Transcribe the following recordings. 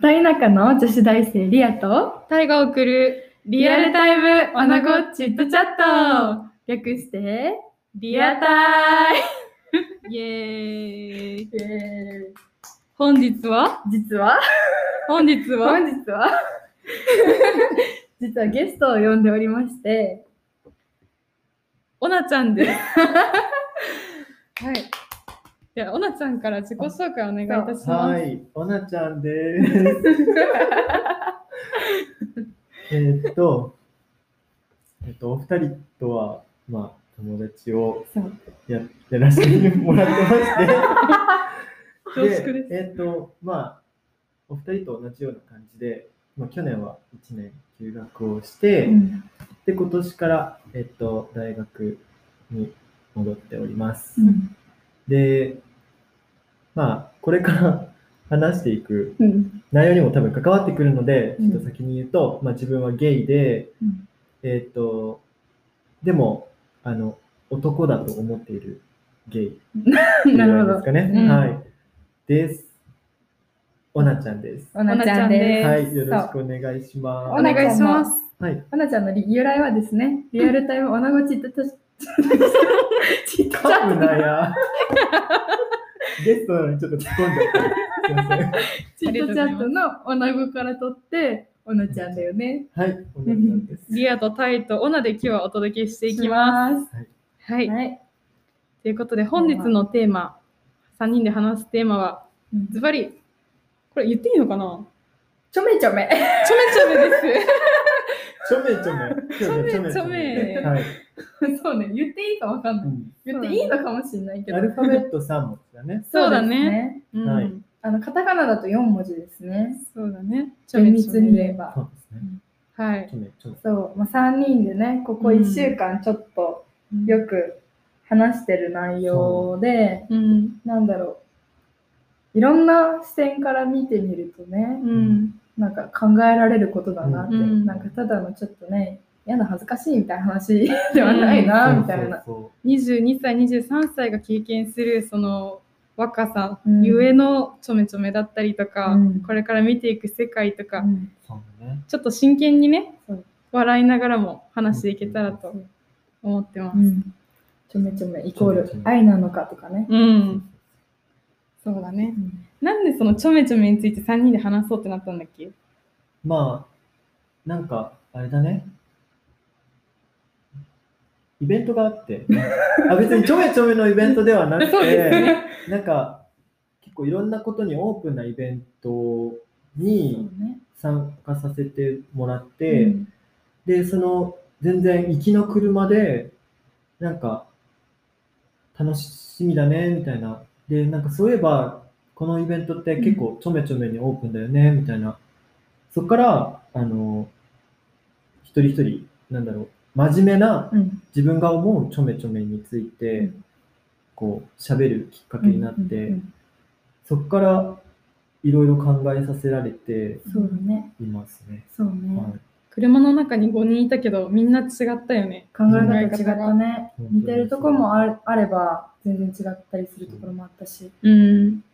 片田舎の女子大生リアとタイが送るリアルタイムアナゴチットチャット。略してリアタイ。イ。エーイ。本日は？実は？本日は？本日は？実はゲストを呼んでおりまして。おなちゃんです。はいじゃあおなちゃんから自己紹介お願いいたします。はい、おなちゃんです。えーっと、えっと、お二人とは、まあ、友達をややらせてもらってまして、恐縮です。えーっと、まあ、お二人と同じような感じで、まあ、去年は1年休学をして、うん。で、今年から、えっと、大学に戻っております。うん。で、まあ、これから話していくうん内容にも多分関わってくるので、うんちょっと先に言うと、まあ、自分はゲイで、うんえっ、と、でも、あの、男だと思っているゲイなるほどですかね。うんはい。です。おなちゃんです。おなちゃんですはい、よろしくお願いしまお願いしますす。はい。おなちゃんの由来はですねリアルタイムおなごチットチチットチャ噛むッなや。ゲストなのにちょっと突っ込んじゃった。すいません。ト チットチャットのおなごから取っておなちゃんだよね。はい、おなちゃんです。リアとタイとオナで今日はお届けしていきます。すはい、はい。ということで本日のテーマ3人で話すテーマはズバリこれ言っていいのかな？ちょめちょめ。ちょめちょめですちょめちょめ。ちょめちょめ。はい。そうね。言っていいかわかんない。うん。言っていいのかもしれないけど。アルファベット3文字だね。そうだね。ね。うん。はい。あのカタカナだと4文字ですね。そうだね。厳密に言えばそうですね。はい。ちょめちょめ。そう、まあ、3人でねここ1週間ちょっとよく話してる内容で、うん。なんだろう。いろんな視点から見てみるとねうんなんか考えられることだなって、うん。なんかただのちょっとね嫌な恥ずかしいみたいな話 ではないな、みたいな。そ22歳23歳が経験するその若さうん。ゆえのちょめちょめだったりとか、うん。これから見ていく世界とか、うん。ちょっと真剣にね笑いながらも話していけたらと思ってます。うん。ちょめちょめイコール愛なのかとかね。うん、そうだね。なんでそのちょめちょめについて3人で話そうってなったんだっけ？まあ、なんか、あれだね。イベントがあって、あ別にちょめちょめのイベントではなくて、ね。なんか、結構いろんなことにオープンなイベントにね。参加させてもらって、うんで、その、全然行きの車で、なんか、楽しみだね、みたいな。で、なんかそういえば、このイベントって結構ちょめちょめにオープンだよね、みたいな。そこから、あの、一人一人、なんだろう、真面目なうん自分が思うちょめちょめについて、うんこう、喋るきっかけになって、そこからいろいろ考えさせられてそうだね。いますね。そうね。はい車の中に5人いたけどみんな違ったよね。考え方違ったね。うん似てるところもあれば、全然違ったりするところもあったし。うん。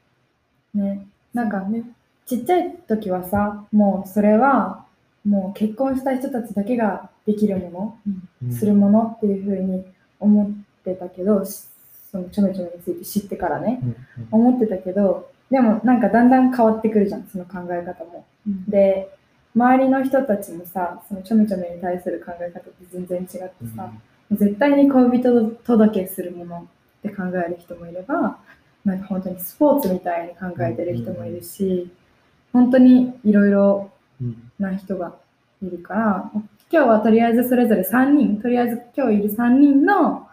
ね。なんか、ね。ちっちゃい時はさ、もうそれは、もう結婚した人たちだけができるもうんの、するものっていうふうに思ってたけど、しそのちょめちょめについて知ってからね、うんうん思ってたけど、でもなんかだんだん変わってくるじゃん、その考え方も。で、周りの人たちもさ、そのちょめちょめに対する考え方って全然違ってさ、絶対に恋人届けするものって考える人もいれば、なんか本当にスポーツみたいに考えてる人もいるし、本当にいろいろうん。な人がいるから、今日はとりあえずそれぞれ3人、とりあえず今日いる3人の、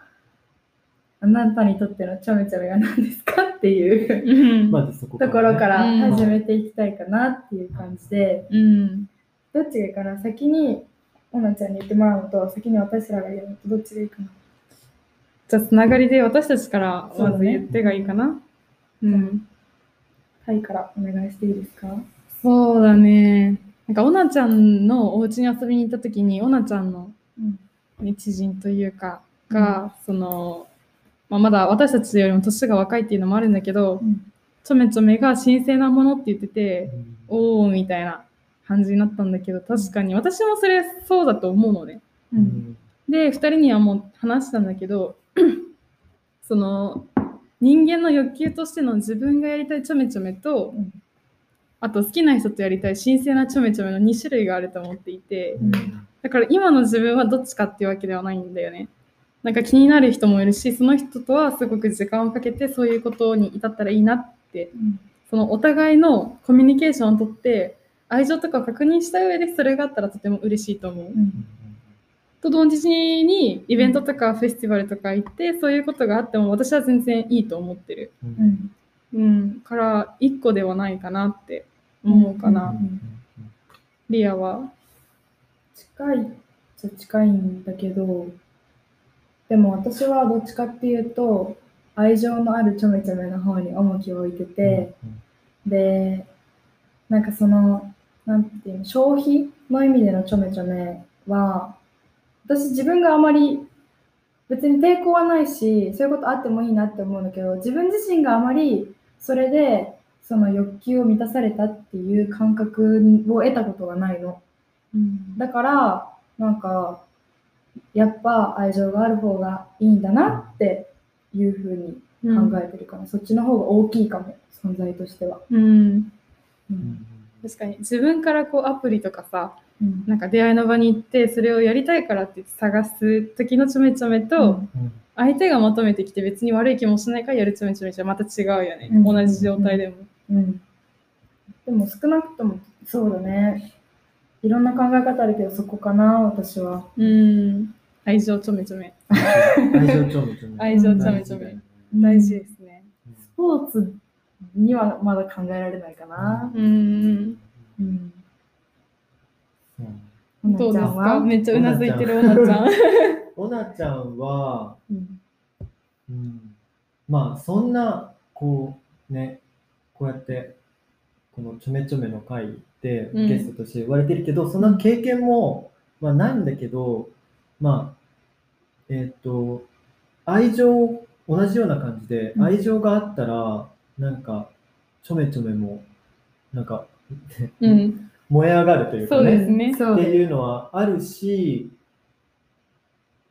あなたにとってのちょめちょめが何ですかっていううん。まずそこところからうん。始めていきたいかなっていう感じで、うん。どっちがいいかな？先に、おなちゃんに言ってもらうのと、先に私らが言うのと、どっちがいいかな？じゃあつながりで私たちからまず言ってがいいかな？うん。タイからお願いしていいですか？そうだね。なんか、おなちゃんのお家に遊びに行った時に、おなちゃんのうん。ね知人というか、が、その、まあ、まだ私たちよりも年が若いっていうのもあるんだけど、うんちょめちょめが神聖なものって言ってて、うんおおみたいな感じになったんだけど、確かに私もそれそうだと思うのね。う。うんんで、2人にはもう話したんだけど、その人間の欲求としての自分がやりたいちょめちょめと、うんあと好きな人とやりたい神聖なちょめちょめの2種類があると思っていて、うんだから今の自分はどっちかっていうわけではないんだよね。なんか気になる人もいるし、その人とはすごく時間をかけてそういうことに至ったらいいなって、うんそのお互いのコミュニケーションをとって、愛情とかを確認した上でそれがあったらとても嬉しいと思う。うんと同時にイベントとかフェスティバルとか行って、そういうことがあっても私は全然いいと思ってる。うんうん。から一個ではないかなって思うかな。うんうんリアは。近いっちゃ近いんだけど、でも私はどっちかっていうと、愛情のあるちょめちょめの方に重きを置いてて、で、なんかその、なんていうの、消費の意味でのちょめちょめは、私自分があまり別に抵抗はないし、そういうことあってもいいなって思うんだけど、自分自身があまりそれでその欲求を満たされたっていう感覚を得たことがないの。うんだから、なんか、やっぱ愛情がある方がいいんだなっていうふうに考えてるから、そっちの方が大きいかも、存在としては。うん。ううんん確かに自分からこうアプリとかさうん。なんか出会いの場に行ってそれをやりたいからって探す時のちょめちょめと、相手が求めてきて別に悪い気もしないからやるちょめちょめじゃまた違うよね、うん。同じ状態でも、うん。でも少なくとも、そうだね。いろんな考え方あるけど、そこかな、私は。うん、愛情ちょめちょめ。愛情ちょめちょめ。愛情ちょめちょめ。大事ですね。スポーツにはまだ考えられないかな。うん。うん。うんどうですか？ほなちゃんは？めっちゃうなずいてるおなちゃんおなちゃん。は、うん。うん、まあそんなこうねこうやってこのちょめちょめの会でうん。ゲストとして言われてるけど、その経験も、まあ、ないんだけどまあえっ、と愛情同じような感じでうん。愛情があったらなんかちょめちょめもなんかうん燃え上がるというかそうねですね。っていうのはあるし、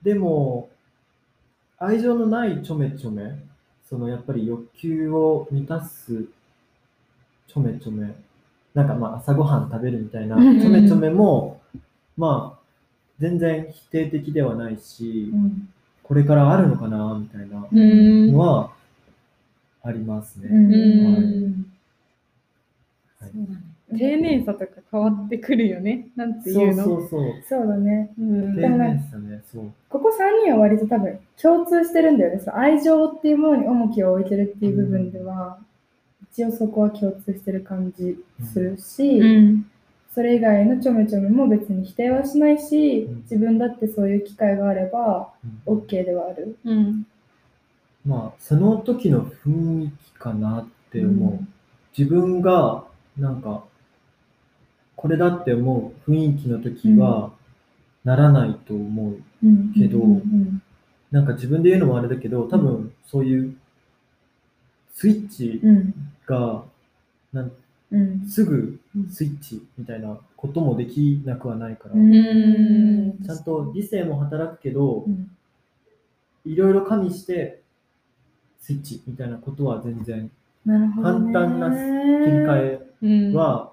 でも、愛情のないちょめちょめ、そのやっぱり欲求を満たすちょめちょめ、なんかまあ朝ごはん食べるみたいなちょめちょめも、まあ全然否定的ではないし、うん。これからあるのかなみたいなうん。のはありますね。うん。うんはい。そうだね丁寧さとか変わってくるよねなんていそううの？そうそう。そうだね。うん丁寧さね、そう。ここ3人は割と多分共通してるんだよね。その愛情っていうものに重きを置いてるっていう部分では、一応そこは共通してる感じするし、うんそれ以外のちょめちょめも別に否定はしないし、うん自分だってそういう機会があればうん OK ではある。うんまあ、その時の雰囲気かなって思う。うん自分が、なんか、これだって思う雰囲気の時は、ならないと思う。うんけどうんなんか自分で言うのもあれだけど、多分そういうスイッチうん。が、なんうん。すぐスイッチみたいなこともできなくはないから、ちゃんと理性も働くけどう、ん。いろいろ加味して、スイッチみたいなことは全然。簡単な切り替えうんは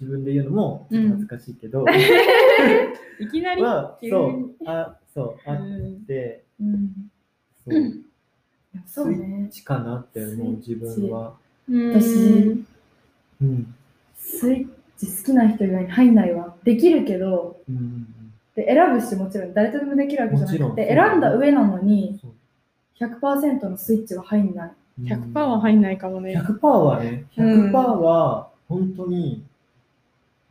自分で言うのも恥ずかしいけど、いきなり？は急に？そうあそうあっうんて、うん、そう。スイそうねッ。チかなって思う自分は、うん。私うん。スイッチ好きな人以外に入んないわ。できるけど、うん、で選ぶしもちろん誰とでもできるわけじゃなくて、もちろん選んだ上なのにそう。100%のスイッチは入んない。100%は入んないかもね。100%はね100%は本当に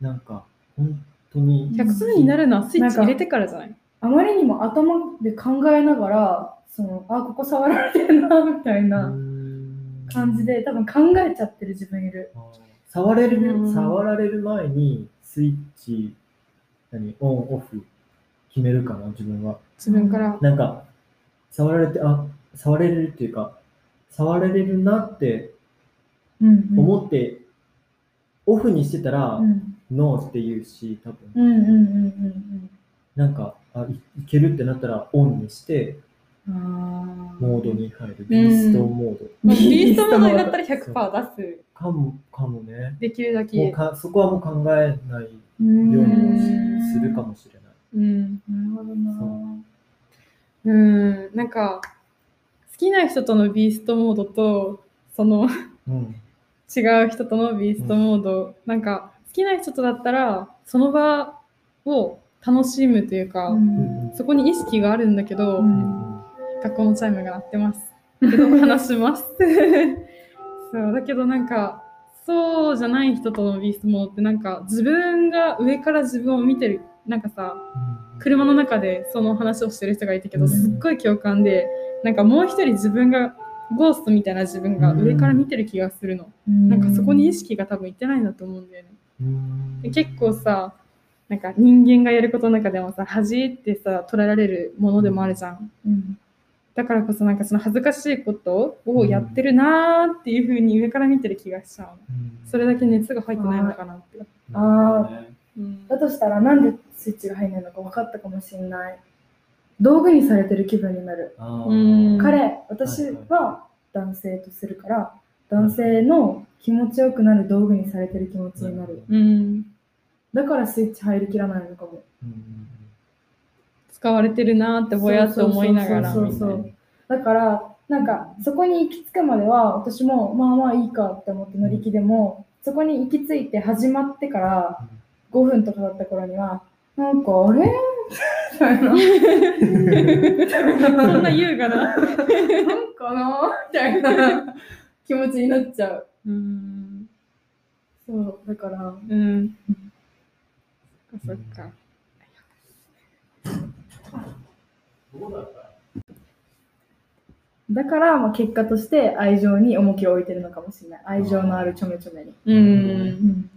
なんか本当に100%になるのはスイッチ入れてからじゃない？あまりにも頭で考えながら、そのあ、ここ触られてるな、みたいな感じで、多分考えちゃってる自分いる。触れる、うん。触られる前にスイッチ何オンオフ決めるかな自分は。自分から。なんか触られてあ触れるっていうか触られるなってうんうん。思って、オフにしてたら、うんノーって言うし、多分。うんうんうんうんなんか、あい、いけるってなったらオンにして、モードに入る。ビーストモード。まあビーストモードになったらそう100%出す。かも、かもね。できるだもうけ。かそこはもう考えないよううにんするかもしれない。うん。なるほどなそうん。なんか、好きな人とのビーストモードと、そのうん。違う人とのビーストモード、なんか、好きな人とだったら、その場を楽しむというか、うんそこに意識があるんだけど、うん学校のチャイムが鳴ってます。けど話します。そうだけどなんかそうじゃない人とのビーストモードってなんか自分が上から自分を見てるなんかさ車の中でその話をしてる人がいたけど、うんすっごい共感でなんかもう一人自分がゴーストみたいな自分が上から見てる気がするの、なんかそこに意識が多分いってないんだと思うんだよね。結構さなんか人間がやることの中でもさ恥ってさ捉えられるものでもあるじゃん。うん。だからこそなんかその恥ずかしいことをやってるなーっていう風に上から見てる気がしちゃう。の。それだけ熱が入ってないのかなって。あー。うん。だとしたらなんでスイッチが入んないのか分かったかもしれない。道具にされてる気分になる。彼私は男性とするから男性の気持ちよくなる道具にされてる気持ちになる。うん、だからスイッチ入りきらないのかも。うん。使われてるなーってぼやっと思いながら。そうそうだからなんかそこに行き着くまでは私もまあまあいいかって思って乗り気でも、そこに行き着いて始まってから5分とかだった頃にはなんかあれ？みたいな。そんな優雅な。なんかなみたいな気持ちになっちゃう。うん。そう、だから、うん。そっか。だから、まあ、結果として愛情に重きを置いてるのかもしれない。愛情のあるちょめちょめに。う。うん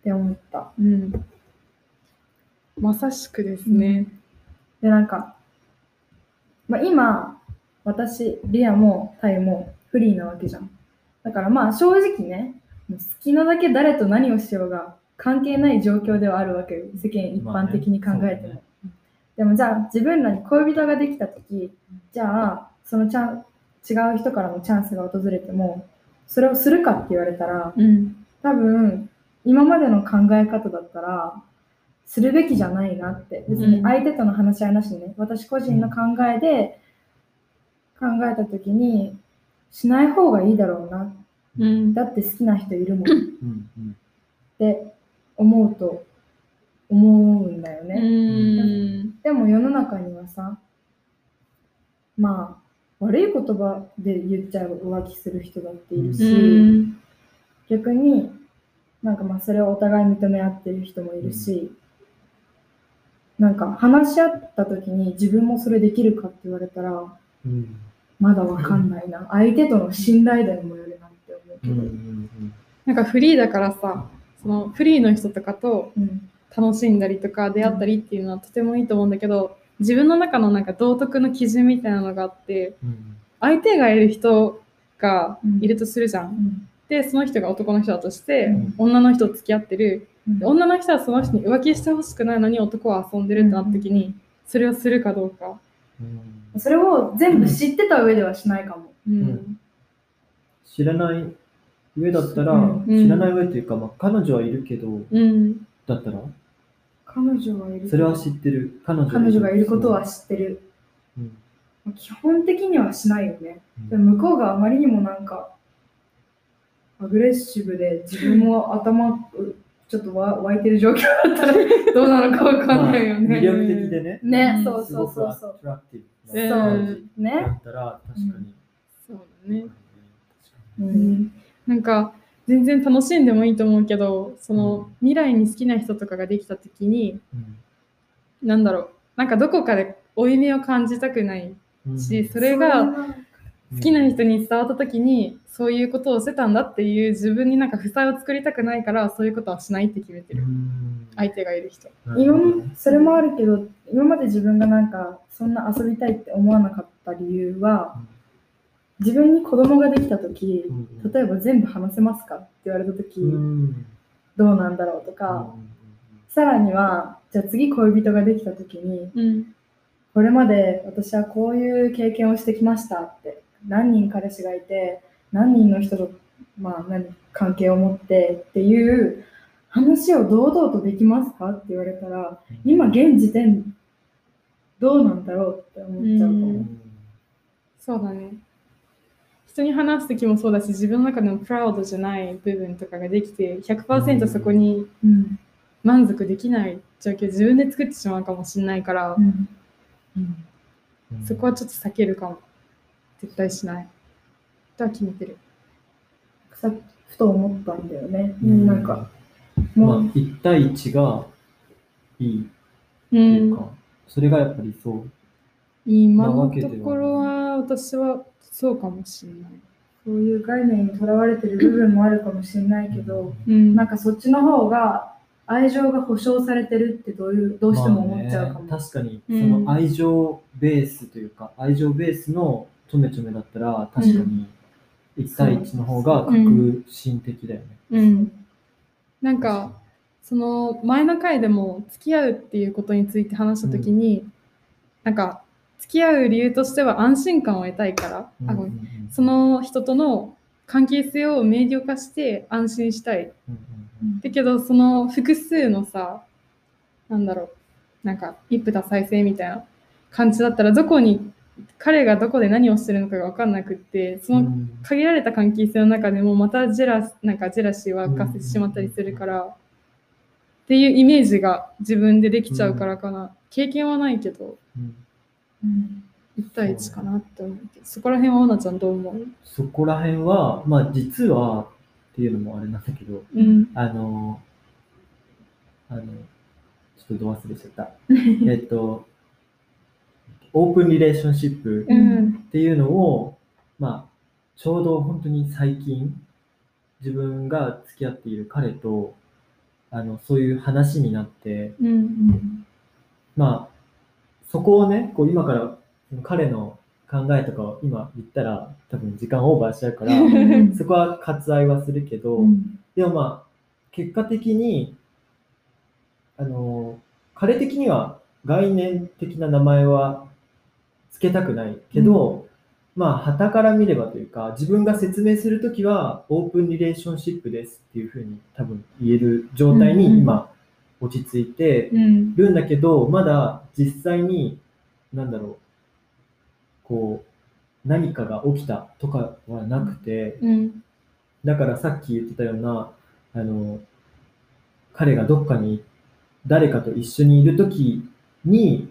って思った。うん。まさしくですね。で、なんか、まあ、今、私、リアもタイもフリーなわけじゃん。だからまあ正直ね、好きなだけ誰と何をしようが関係ない状況ではあるわけよ。世間一般的に考えても。まあねねでもじゃあ自分らに恋人ができた時じゃあそのチャン違う人からのチャンスが訪れてもそれをするかって言われたらうん。多分今までの考え方だったらするべきじゃないなって別に相手との話し合いなしにね私個人の考えで考えた時にしない方がいいだろうなうん。だって好きな人いるもんって思うと思うんだようね。ん。でも世の中にはさ、まあ、悪い言葉で言っちゃう浮気する人だっているうし、ん。逆になんかまあそれをお互い認め合ってる人もいるし、なんか話し合った時に自分もそれできるかって言われたら、うんまだわかんないな。相手との信頼度にもよるなって思うけうんうど。んなんかフリーだからさ、そのフリーの人とかとうん楽しんだりとか出会ったりっていうのはとてもいいと思うんだけど、自分の中のなんか道徳の基準みたいなのがあって、うん相手がいる人がいるとするじゃん。うんで、その人が男の人だとして、うん女の人と付き合ってる。女の人はその人に浮気してほしくないのに男は遊んでるってなった時に、それをするかどうか。うんそれを全部知ってた上ではしないかも。うん。ん知らない上だったら、うん知らない上っていうか、まあ、彼女はいるけど、うん。だったら、彼女はいる。それは知ってる？彼女彼女がいることは知ってる。うん基本的にはしないよね。でも向こうがあまりにもなんか、アグレッシブで自分も頭、うちょっとわ湧いてる状況だったら どうなのかわかんないよね。まあ魅力的でね、ね、そうそうそうそう。アトラクティブうんな。そう感じだね。ったら、確かに。そうだね。ううん。ん、なんか全然楽しんでもいいと思うけどその未来に好きな人とかができた時にうん。なんだろう。なんかどこかで負い目を感じたくないうん。しそれが好きな人に伝わった時にそういうことをしてたんだっていう自分になんか負債を作りたくないからそういうことはしないって決めてる。うん。相手がいる人。今もそれもあるけど、今まで自分がなんかそんな遊びたいって思わなかった理由は、自分に子供ができた時例えば全部話せますかって言われた時、うん。どうなんだろうとか、さらにはじゃあ次恋人ができた時にうん。これまで私はこういう経験をしてきましたって何人彼氏がいて何人の人と、まあ、何関係を持ってっていう話を堂々とできますかって言われたら今現時点どうなんだろうって思っちゃうかも。うんそうだね。人に話す時もそうだし、自分の中でもプラウドじゃない部分とかができて、100%そこにうん満足できない状況を自分で作ってしまうかもしれないから、うんうんそこはちょっと避けるかも。絶対しない。とは決めてる。さふと思ったんだよね。うんなんか、まあもう、1対1がいいってう。いうんか、それがやっぱりそう。今のところは私はそうかもしれない。そういう概念にとらわれてる部分もあるかもしれないけど、うん。なんかそっちの方が愛情が保証されてるってどういうどうしても思っちゃうかも。まあね確かに、うんその愛情ベースというか、愛情ベースのちょめちょめだったら、確かに1対1の方が革新的だよね。うん。なんか、その前の回でも付き合うっていうことについて話したときに、なんか付き合う理由としては安心感を得たいから、あごめんそ、の人との関係性を明瞭化して安心したい。うんうんだけどその複数のさ、なんだろう、なんか一夫多妻制みたいな感じだったらどこに彼がどこで何をしてるのかが分かんなくって、そのうん。限られた関係性の中でもまたジェラスなんかジェラシーはかせてしまったりするから、っていうイメージが自分でできちゃうからかな、経験はないけどうん。うん。1対1かなって思うけどそこら辺はオナちゃんどう思う？そこら辺は、まあ実はっていうのもあれなんだけど、うん。あの、あの、ちょっとど忘れしちゃった。えっと、オープンリレーションシップうん。っていうのを、まあ、ちょうど本当に最近、自分が付き合っている彼と、あの、そういう話になって、うんうん。まあ、そこをね、こう今から彼の考えとかを今言ったら、多分時間オーバーしちゃうから、う んそこは割愛はするけど、うん。でもまあ、結果的に、あの、彼的には概念的な名前は付けたくないけど、まあ、旗から見ればというか、自分が説明するときは、オープンリレーションシップですっていうふうに多分言える状態に今、落ち着いてうん。るんだけど、まだ実際に、なんだろう、こう、何かが起きたとかはなくて、うん。だからさっき言ってたような、あの、彼がどっかに誰かと一緒にいるときに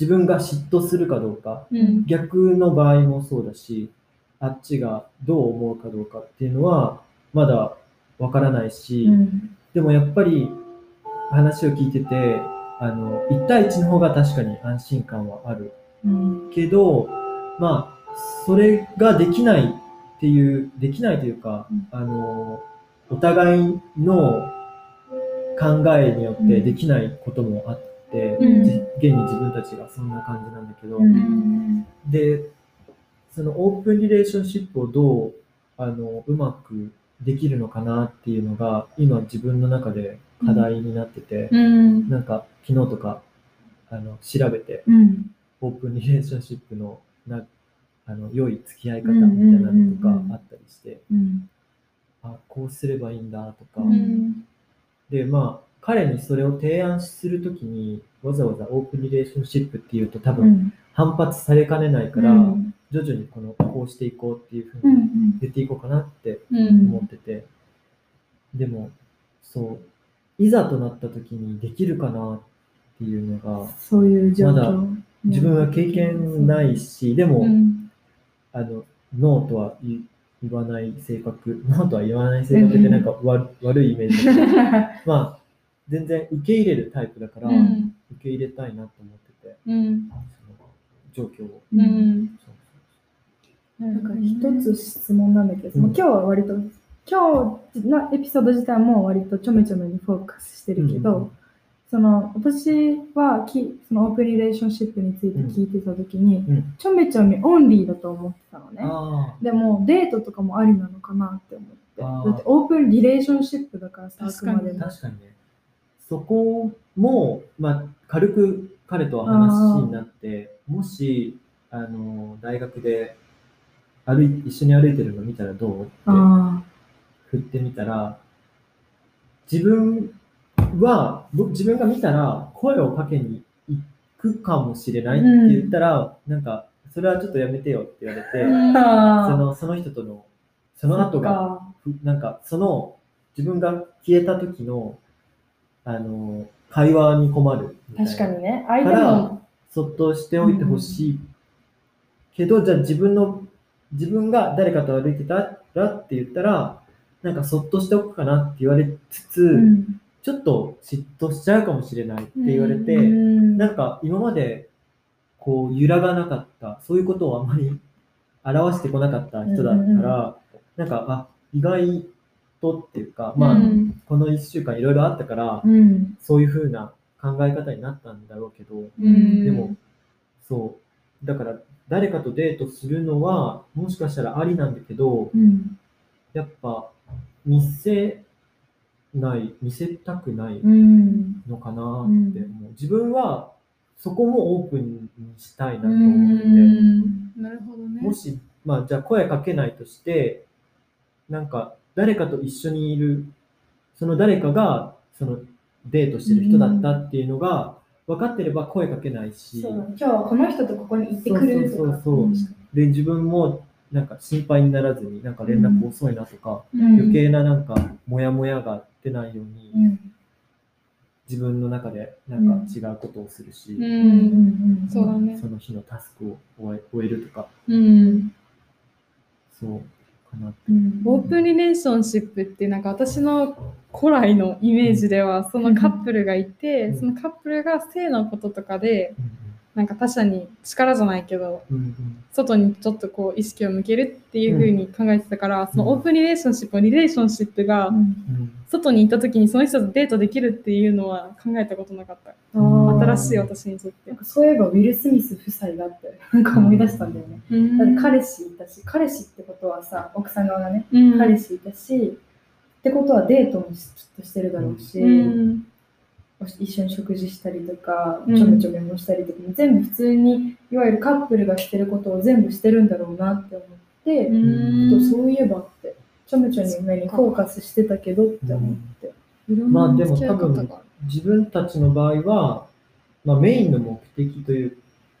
自分が嫉妬するかどうか、うん。逆の場合もそうだし、あっちがどう思うかどうかっていうのはまだわからないし、うん。でもやっぱり話を聞いてて、あの、1対1の方が確かに安心感はある。うん。けど、まあ、それができないっていう、できないというか、うん。あの、お互いの考えによってできないこともあって、うん。じ現に自分たちがそんな感じなんだけど、うん。で、そのオープンリレーションシップをどう、あの、うまくできるのかなっていうのが、今自分の中で課題になってて、うん。なんか昨日とか、あの、調べて、うん。オープンリレーションシップのなあの良い付き合い方みたいなのとかあったりして、うん。あこうすればいいんだとか、うん。でまあ彼にそれを提案するときにわざわざオープンリレーションシップっていうと多う分ん。反発されかねないから、うん。徐々にこのこうしていこうっていうふううんうにん。言っていこうかなってうん。思ってて、でもそういざとなった時にできるかなっていうのがそういう状況、まだ自分は経験ないし、でも、うん。あの、ノーとは言言わない性格、ノーとは言わない性格ってなんか悪悪いイメージ。まあ、全然受け入れるタイプだから、うん。受け入れたいなと思ってて、うん。その状況を。ううんんなんか一つ質問なんだけど、うん。もう今日は割と今日のエピソード自体も割とちょめちょめにフォーカスしてるけど、うん。その私はきそのオープンリレーションシップについて聞いてた時に、うん。ちょめちょめオンリーだと思ってたのね。あでもデートとかもありなのかなって思って。だってオープンリレーションシップだからさ、あくまでも。確かにね。そこも、まあ、軽く彼とは話になって、もし、あの、大学で歩い一緒に歩いてるの見たらどう？ってあ振ってみたら、自分は、ぼ自分が見たら声をかけに行くかもしれないって言ったら、なんか、それはちょっとやめてよって言われて、あ。そのその人との、その後が、ふなんか、その、自分が消えた時の、あの、会話に困るみたいな。確かにね。相手も、そっとしておいてほしいけど、じゃあ自分の、自分が誰かと歩いてたらって言ったら、なんかそっとしておくかなって言われつつ、うん。ちょっと嫉妬しちゃうかもしれないって言われて、うん。なんか今までこう揺らがなかった、そういうことをあまり表してこなかった人だったら、うんうん。なんか、あ、意外とっていうか、まあ、うんこの1週間いろいろあったから、うん。そういう風な考え方になったんだろうけど、うんでも、そう、だから誰かとデートするのは、もしかしたらありなんだけど、うん。やっぱ見せない、見せたくないうん。のかなって思う。自分はそこもオープンにしたいなと思ってて、うんなるほどね。もし、まあじゃあ声かけないとして、なんか誰かと一緒にいる、その誰かがそのデートしてる人だったっていうのが分かってれば声かけないし、そう今日はこの人とここに行ってくれるとか。そうそうそうで、自分もなんか心配にならずに、なんか連絡遅いなとか、うん余計ななんかモヤモヤが出ないように、うん。自分の中でなんか違うことをするし、う。うんん。うん。そうだねそ。の日のタスクを終え終えるとか、うん。そうかなって。うん。オープンリレーションシップってなんか私の古来のイメージではそのカップルがいてうんそのカップルが性のこととかでうんなんか他者に力じゃないけどうんうん。外にちょっとこう意識を向けるっていう風に考えてたから、そのオープンリレーションシップのリレーションシップがうんうん。外に行った時にその人とデートできるっていうのは考えたことなかった。あー。新しい私にとって。なんかそういえばウィル・スミス夫妻があって、なんか思い出したんだよね。だって彼氏いたし、彼氏ってことはさ、奥さん側がね、うん。彼氏いたし、ってことはデートもきっとしてるだろうし、うん一緒に食事したりとか、うん。ちょめちょめもしたりとか、全部普通に、いわゆるカップルがしてることを全部してるんだろうなって思って、うそういえばって、ちょめちょめにフォーカスしてたけどって思って。いろん。なまあでも多分自分たちの場合は、まあ、メインの目的という、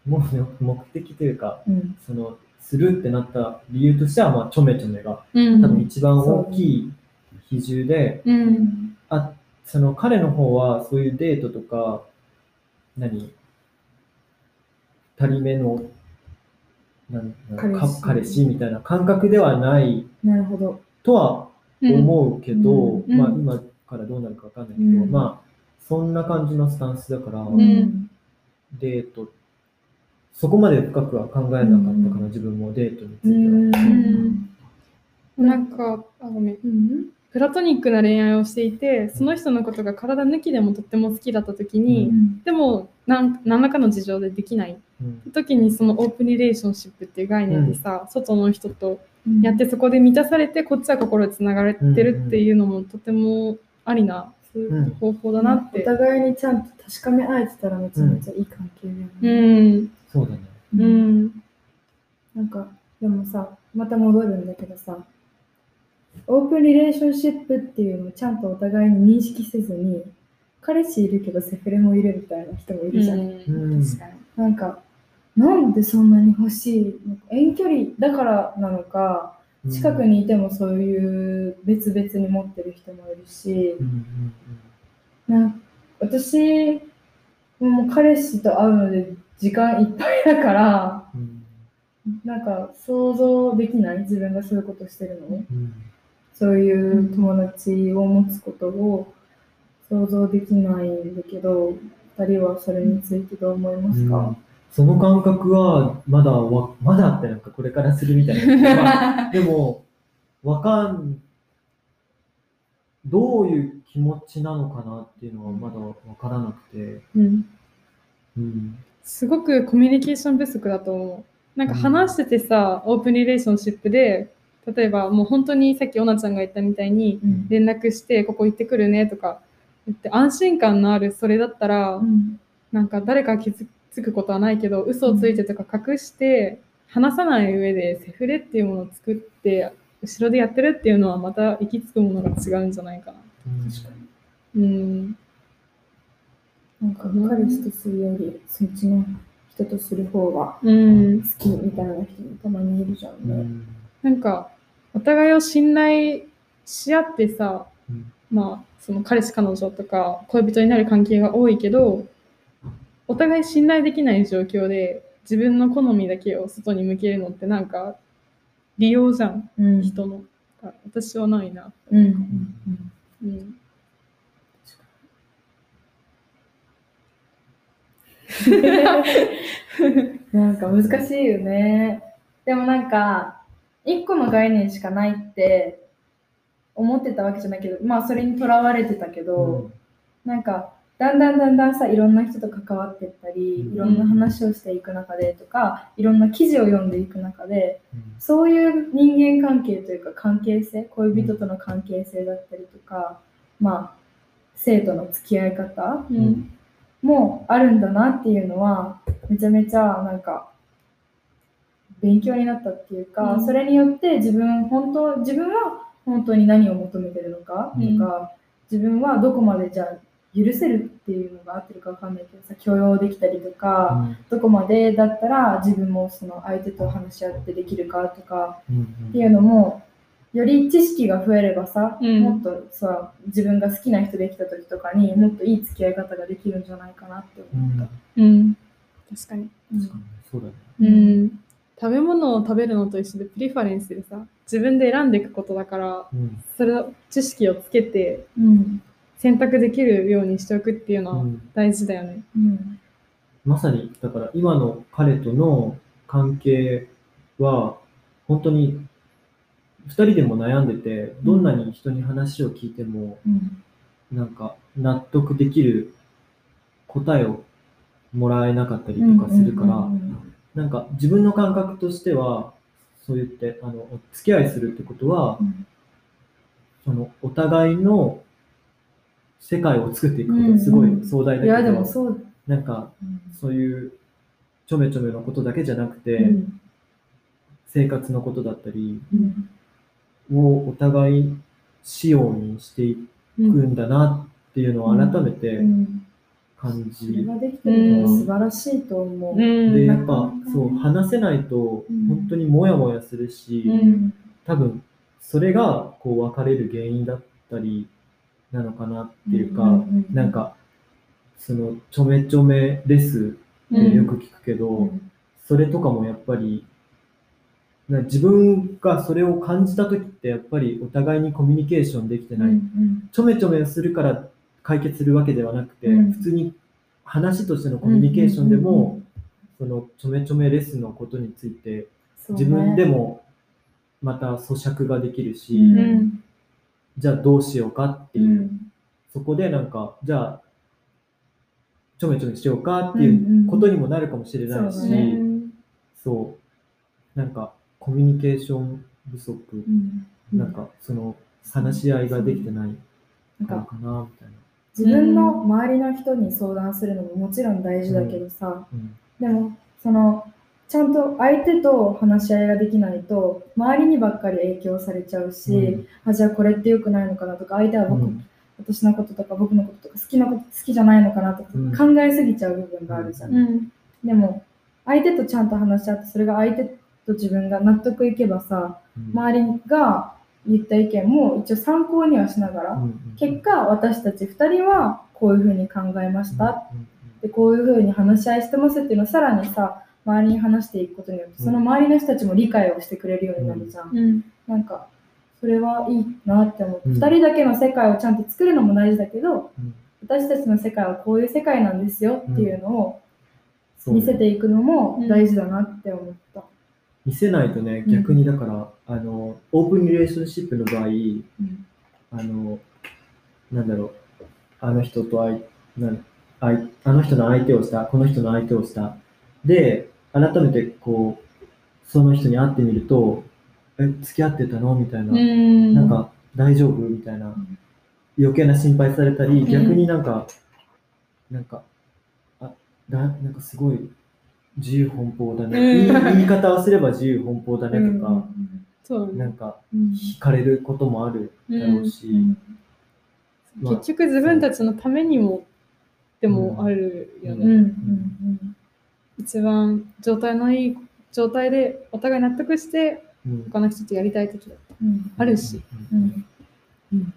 も目的というか、うん。その、するってなった理由としては、まあ、ちょめちょめがうん。多分一番大きい比重で、うん。あ、その彼の方はそういうデートとか、何？二人目の、なん彼氏か彼氏みたいな感覚ではないなるほど。とは思うけど、うんまあうん今からどうなるかわかんないけど、うんまあそんな感じのスタンスだから、んデート、そこまで深くは考えなかったかな、うん自分もデートにつういては。ん。なんかあごめんうん。プラトニックな恋愛をしていてその人のことが体抜きでもとっても好きだった時に、でもなん何らかの事情でできない。うん。時にそのオープンリレーションシップっていう概念でさ、外の人とうん。やってそこで満たされてこっちは心つながれてるっていうのもとてもありなうん方法だなって。お互いにちゃんと確かめ合えてたらめちゃめちゃいい関係だようね。ん。そうだね。うん。なんか、でもさ、また戻るんだけどさ、オープンリレーションシップっていうのをちゃんとお互いに認識せずに、彼氏いるけどセフレもいるみたいな人もいるじゃん。うん確かに。なんか、なんでそんなに欲しい遠距離だからなのか、近くにいてもそういう別々に持ってる人もいるし、うんうんなん私もう彼氏と会うので時間いっぱいだから、うんうんなんか想像できない？自分がそういうことしてるの？を。うんそういう友達を持つことを想像できないんだけど、二人はそれについてどう思いますうんか、その感覚はまだわ、まだってなんかこれからするみたいな。ま あでも、わかんどういう気持ちなのかなっていうのはまだわからなくて、うん。うん、すごくコミュニケーション不足だと思う。なんか話しててさ、オープンリレーションシップで、例えばもう本当にさっきオナちゃんが言ったみたいに、うん連絡して、ここ行ってくるねとか言って、安心感のあるそれだったら、うんなんか誰か傷つくことはないけど、嘘をついてとか隠して、話さない上でセフレっていうものを作って、後ろでやってるっていうのはまた行き着くものが違うんじゃないかな。確かうに。ん。なんか彼氏とするより、そっちの人とする方がうん好。きみたいな人もたまにいるじゃんね。うんなんか、お互いを信頼し合ってさ、うんまあ、その彼氏彼女とか恋人になる関係が多いけど、お互い信頼できない状況で自分の好みだけを外に向けるのってなんか利用じゃん、うん人の。私はないな。うんうんうん。なんか難しいよね。でもなんか、一個の概念しかないって思ってたわけじゃないけど、まあそれにとらわれてたけど、なんか、だんだんだんだんさ、いろんな人と関わっていったり、うん。いろんな話をしていく中でとか、いろんな記事を読んでいく中で、そういう人間関係というか関係性、恋人との関係性だったりとか、まあ、生徒の付き合い方う。うんん。もあるんだなっていうのは、めちゃめちゃなんか、勉強になったっていうか、うんそれによって自分、本当、自分は本当に何を求めてるのかとうんか、自分はどこまでじゃあ許せるっていうのが合ってるかわかんないけどさ、許容できたりとか、どこまでだったら自分もその相手と話し合ってできるかとかっていうのもより知識が増えればさ、うんもっとさ自分が好きな人できた時とかにもっといい付き合い方ができるんじゃないかなって思った。うん。確かに。確かにそうだね。うん。食べ物を食べるのと一緒でプリファレンスでさ、自分で選んでいくことだから、うん。それを知識をつけてうん。選択できるようにしておくっていうのはうん。大事だよね。うん。まさに、だから今の彼との関係は、本当に、二人でも悩んでて、どんなに人に話を聞いても、うん。なんか納得できる答えをもらえなかったりとかするから、うんなんか自分の感覚としては、そう言って、あの、お付き合いするってことはう、ん。その、お互いの世界を作っていくことすごい壮大だけど、いやでもそう、なんか、うんそういうちょめちょめのことだけじゃなくて、うん。生活のことだったりうん。をお互い仕様にしていくんだなっていうのを改めてうん感それじ、ができてるのは素晴らしいと思う。うん。で、やっぱそう話せないとうん。本当にモヤモヤするし、うん。多分それがこう別れる原因だったりなのかなっていうか、うんなんかそのちょめちょめレスってよく聞くけど、うん。それとかもやっぱりな自分がそれを感じた時ってやっぱりお互いにコミュニケーションできてない、うん。ちょめちょめするから解決するわけではなくて、うん。普通に話としてのコミュニケーションでも、そのちょめちょめレスのことについて自分でもまた咀嚼ができるし。じゃあどうしようかっていう、うん。そこでなんかじゃあちょめちょめしようかっていうことにもなるかもしれないし、そう。なんかコミュニケーション不足、うん。なんかその話し合いができてないからかなみたいな。自分の周りの人に相談するのももちろん大事だけどさ、うん。でもそのちゃんと相手と話し合いができないと周りにばっかり影響されちゃうし、うん。あじゃあこれって良くないのかなとか相手は僕、うん。私のこととか僕のこととか好きなこと好きじゃないのかなとかうん。考えすぎちゃう部分があるじゃん、うん。でも相手とちゃんと話し合ってそれが相手と自分が納得いけばさうん。周りが言った意見も一応参考にはしながら、うん結果私たち2人はこういうふうに考えました、うんでこういうふうに話し合いしてますっていうのをさらにさ周りに話していくことによってその周りの人たちも理解をしてくれるようになるじゃん、うん。なんかそれはいいなって思って、うん。2人だけの世界をちゃんと作るのも大事だけどうん。私たちの世界はこういう世界なんですよっていうのを見せていくのも大事だなって思った、見せないとね、うん。逆にだから、あの、オープンリレーションシップの場合、うん。あの、なんだろう、あの人と相なん相あの人の相手をした、この人の相手をした。で、改めてこう、その人に会ってみると、え、付き合ってたの？みたいな、うん。なんか大丈夫？みたいな、余計な心配されたり、ん。逆になんか、なんか、あ、だなんかすごい自由奔放だね。うん。言い方をすれば自由奔放だねとか、そうだね。なんかうん。惹かれることもあるだろうし、まあ結局自分たちのためにもでもあるよね。うんうん一番状態のいい状態でお互い納得してうん。他の人とやりたい時だった。うん。あるし。うん。うん。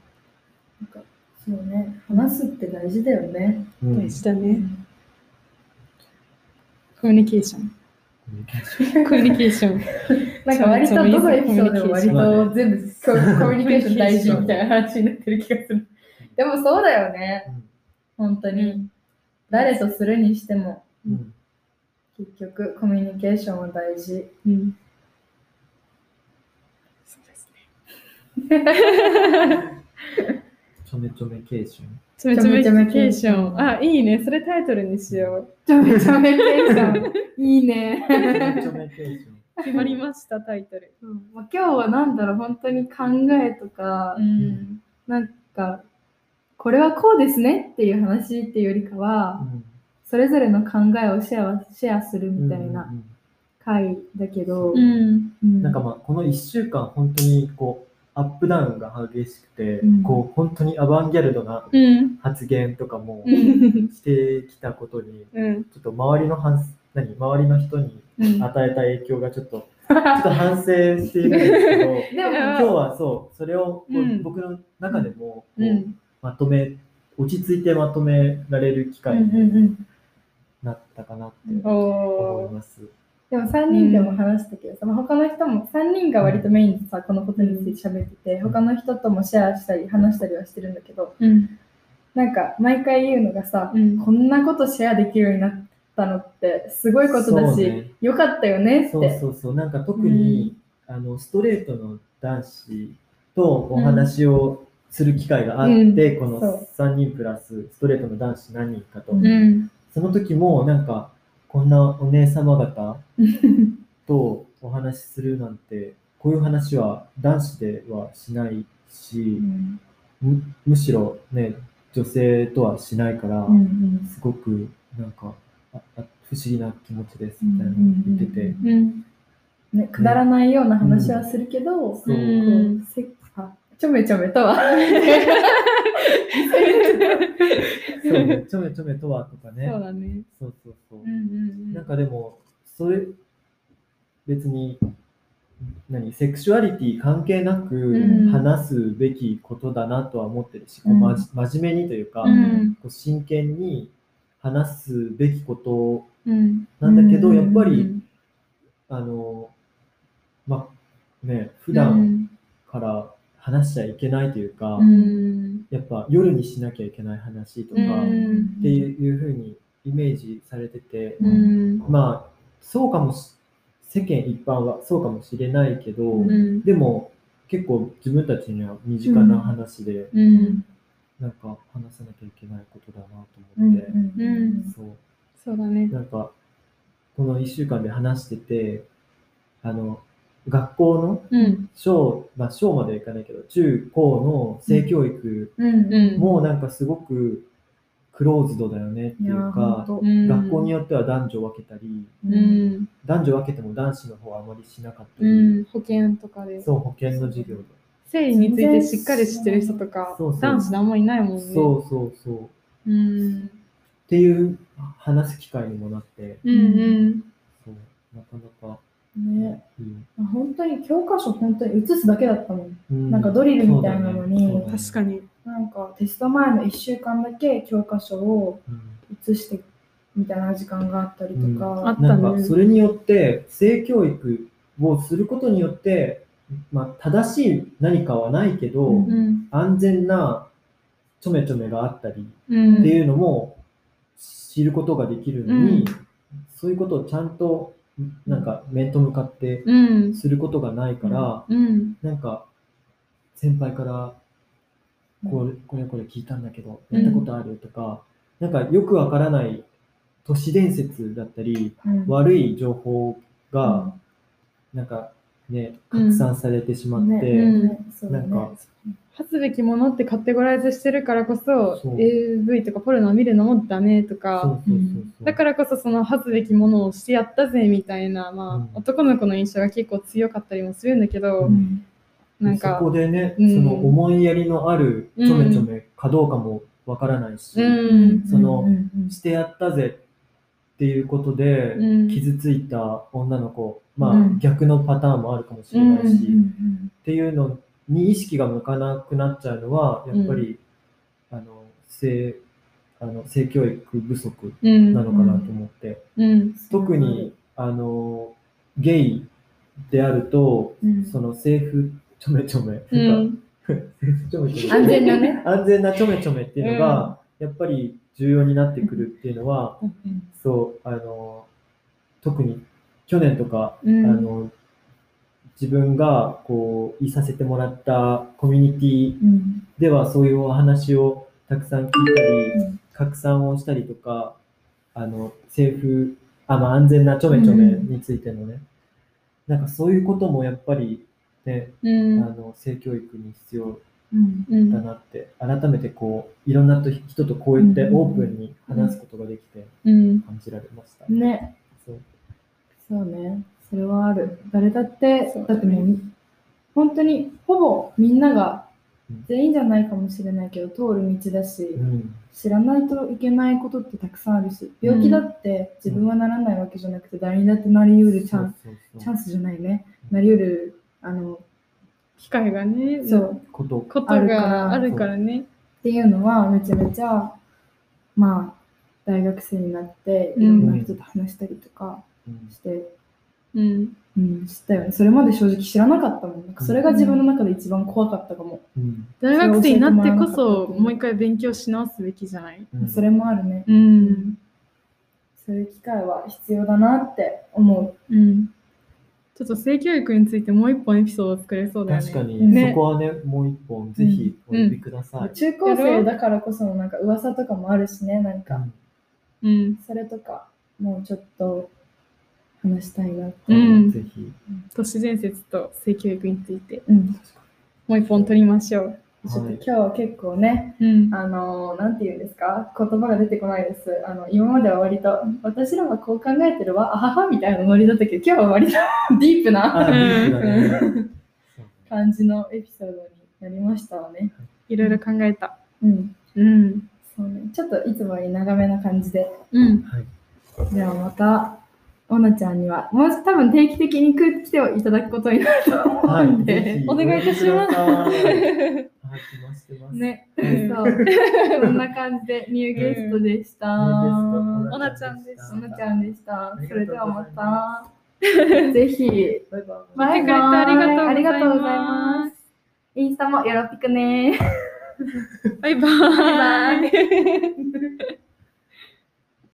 なんかそうね。話すって大事だよね。うん。大事だね。コミュニケーション。コミュニケーション。なんか割とどのエピソードでも割と全部ココミュニケーション大事みたいな話になってる気がする。でもそうだよね。本当に。誰とするにしても結局コミュニケーションは大事。うん。そうですね。ちょめちょめケーション。ちょめちょめケーション。あ、いいね。それタイトルにしよちょめちょめケーション。いいね。ちょめちょめケーション。う。決まりました、タイトル。うんまあ、今日はなんだろう本当に考えとか、ん。なんかこれはこうですねっていう話っていうよりかは、うんそれぞれの考えをシェアシェアするみたいなうん回だけど、うん。うんなんかまあこの1週間本当にこうアップダウンが激しくて、うんこう本当にアバンギャルドなうん。発言とかもうんしてきたことに、うん。ちょっと周りの反何周りの人にうん。与えた影響がちょっとちょっと反省しているんですけど でも今日はそうそれをこう、うん僕の中でも。まとめ落ち着いてまとめられる機会うんうんうにんなったかなって。思います。でも3人でも話したけどさ、まあ他の人も3人が割とメインでさこのことについて喋ってて、うん。他の人ともシェアしたり話したりはしてるんだけどうん。なんか毎回言うのがさ、うん。こんなことシェアできるようになったのってすごいことだし、そうね。よかったよねって。そうそうそう、なんか特に、あのストレートの男子とお話をする機会があって、うん。このそう。3人プラスストレートの男子何人かと、うんうん。その時もなんかこんなお姉様方 とお話しするなんてこういう話は男子ではしないし、むむしろね女性とはしないから、うんうん。すごくなんか不思議な気持ちですみたいなのを言ってて、うん。うん。ね、くだらないような話はするけど、そう。ちょめちょめとは そうね、ちょめちょめとはとかね。そうだね。そうそうそう。うんうんなんかでも、それ、別に、何、セクシュアリティ関係なくうん。話すべきことだなとは思ってるし、こううん。まじ真面目にというか、うん。こう真剣に話すべきことうん。なんだけど、うん。やっぱり、うんあの、まあ、ね、普う段ん。から話しちゃいけないというか、うん。やっぱ夜にしなきゃいけない話とか、うんっていうふうにイメージされてて、うん。まあそうかもし世間一般はそうかもしれないけど、うん。でも結構自分たちには身近な話で、うん。なんか話さなきゃいけないことだなとうん思って、うんそうそうだね。なんかこの1週間で話しててあの学校のうん。小、まあ、小まではいかないけど中高の性教育。もなんかすごくクローズドだよねっていうか、学校によっては男女分けたり、うん。男女分けても男子の方はあまりしなかったうり、ん。保険とかで。そう、保険の授業で。生理についてしっかり知ってる人とか男子であんまりいないもんね。そうそうそう。っうん。ていう話す機会にもなって、うんうん。そうなかなかねいい。本当に教科書本当に写すだけだったもん。うんなんかドリルみたいなのにそうだね確かに。なんかテスト前の1週間だけ教科書をうん写してみたいな時間があったりとあかっ。たねなんかそれによって性教育をすることによって、まあ、正しい何かはないけど、うんうん。安全なちょめちょめがあったりうん。っていうのも知ることができるのに、うんそういうことをちゃんとなんか面と向かってうん。することがないから、うん。なんか先輩からこれこれこれ聞いたんだけど、やったことあるとか、なんかよくわからない都市伝説だったり、うん。悪い情報が、なんかね、拡散されてしまって、なんか、恥ずべきものってカテゴライズしてるからこそ AV とかポルノを見るのもダメとか。だからこそその恥ずべきものをしてやったぜみたいな、まあうん。男の子の印象が結構強かったりもするんだけど、うん。なんかそこでね、うん。その思いやりのあるちょめちょめかどうかもわからないし、うん。そのしてやったぜっていうことでうん。傷ついた女の子、まあうん。逆のパターンもあるかもしれないし、っていうのに意識が向かなくなっちゃうのはやっぱり、あの性あの性教育不足うん。なのかなと思って、うん。特にあのゲイであると、うん。その政府ちょめちょめ、うなん ちょめちょめ。安全なね。安全なちょめちょめっていうのが、やっぱり重要になってくるっていうのは、うん。そうあの特に去年とか、うん。あの自分がこういさせてもらったコミュニティうん。ではそういうお話をたくさん聞いたり、うん。拡散をしたりとかあの政府あ、まあ、安全なちょめちょめについてのね、なんかそういうこともやっぱりね、うん。あの性教育に必要うんうんだなって、改めてこういろんなと人とこうやってうん。オープンに話すことができてうん。感じられました。ね。そう。そうね。それはある。誰だって、だね。だってもう、本当にほぼみんながうん。全員じゃないかもしれないけど、通る道だし、うん。知らないといけないことってたくさんあるし、病気だって自分はならないわけじゃなくて、誰にだってなりうるチャンス、チャンスじゃないね。なりうる、あの、機会がねそう、こと。ことあるから。があるからね。っていうのはめちゃめちゃまあ大学生になってうん。いろんな人と話したりとかうんして、うん。うん知ったよね。それまで正直知らなかったもん。なんかそれが自分の中で一番怖かったかも、うん。大学生になってこそもう一回勉強し直すべきじゃない？うん。それもあるね。うん。そういう機会は必要だなって思う。ん。ちょっと性教育についてもう一本エピソード作れそうだよね。確かに、ね。そこはね、もう一本ぜひお呼びくださう、い。中高生だからこそのなんか噂とかもあるしねなんか、うん。それとかもうちょっと話したいなってううんぜひ。都市伝説と性教育についてうんもう一本取りましょうちょっと今日は結構ね、うんあの、なんて言うんですか？言葉が出てこないです。あの、今までは割と、私らはこう考えてるわ、あははみたいなノリだったけど、今日は割と ディープあ、なね 感じのエピソードになりましたわね。いろいろ考えたうん。うんそうね。ちょっといつもより長めな感じで。うんはい。ではまた、おなちゃんには、もう多分定期的に来ていただくことになると思はい、うんで、ぜひ。お願いいたします。ね。うん。そう。こんな感じでニューゲストでした。うん。おなちゃんでした。おなちゃんでした。それではまた、ぜひ、バイバイ。ありがとうございます。ありがとうございます。インスタもよろぴくね。バイババイバイ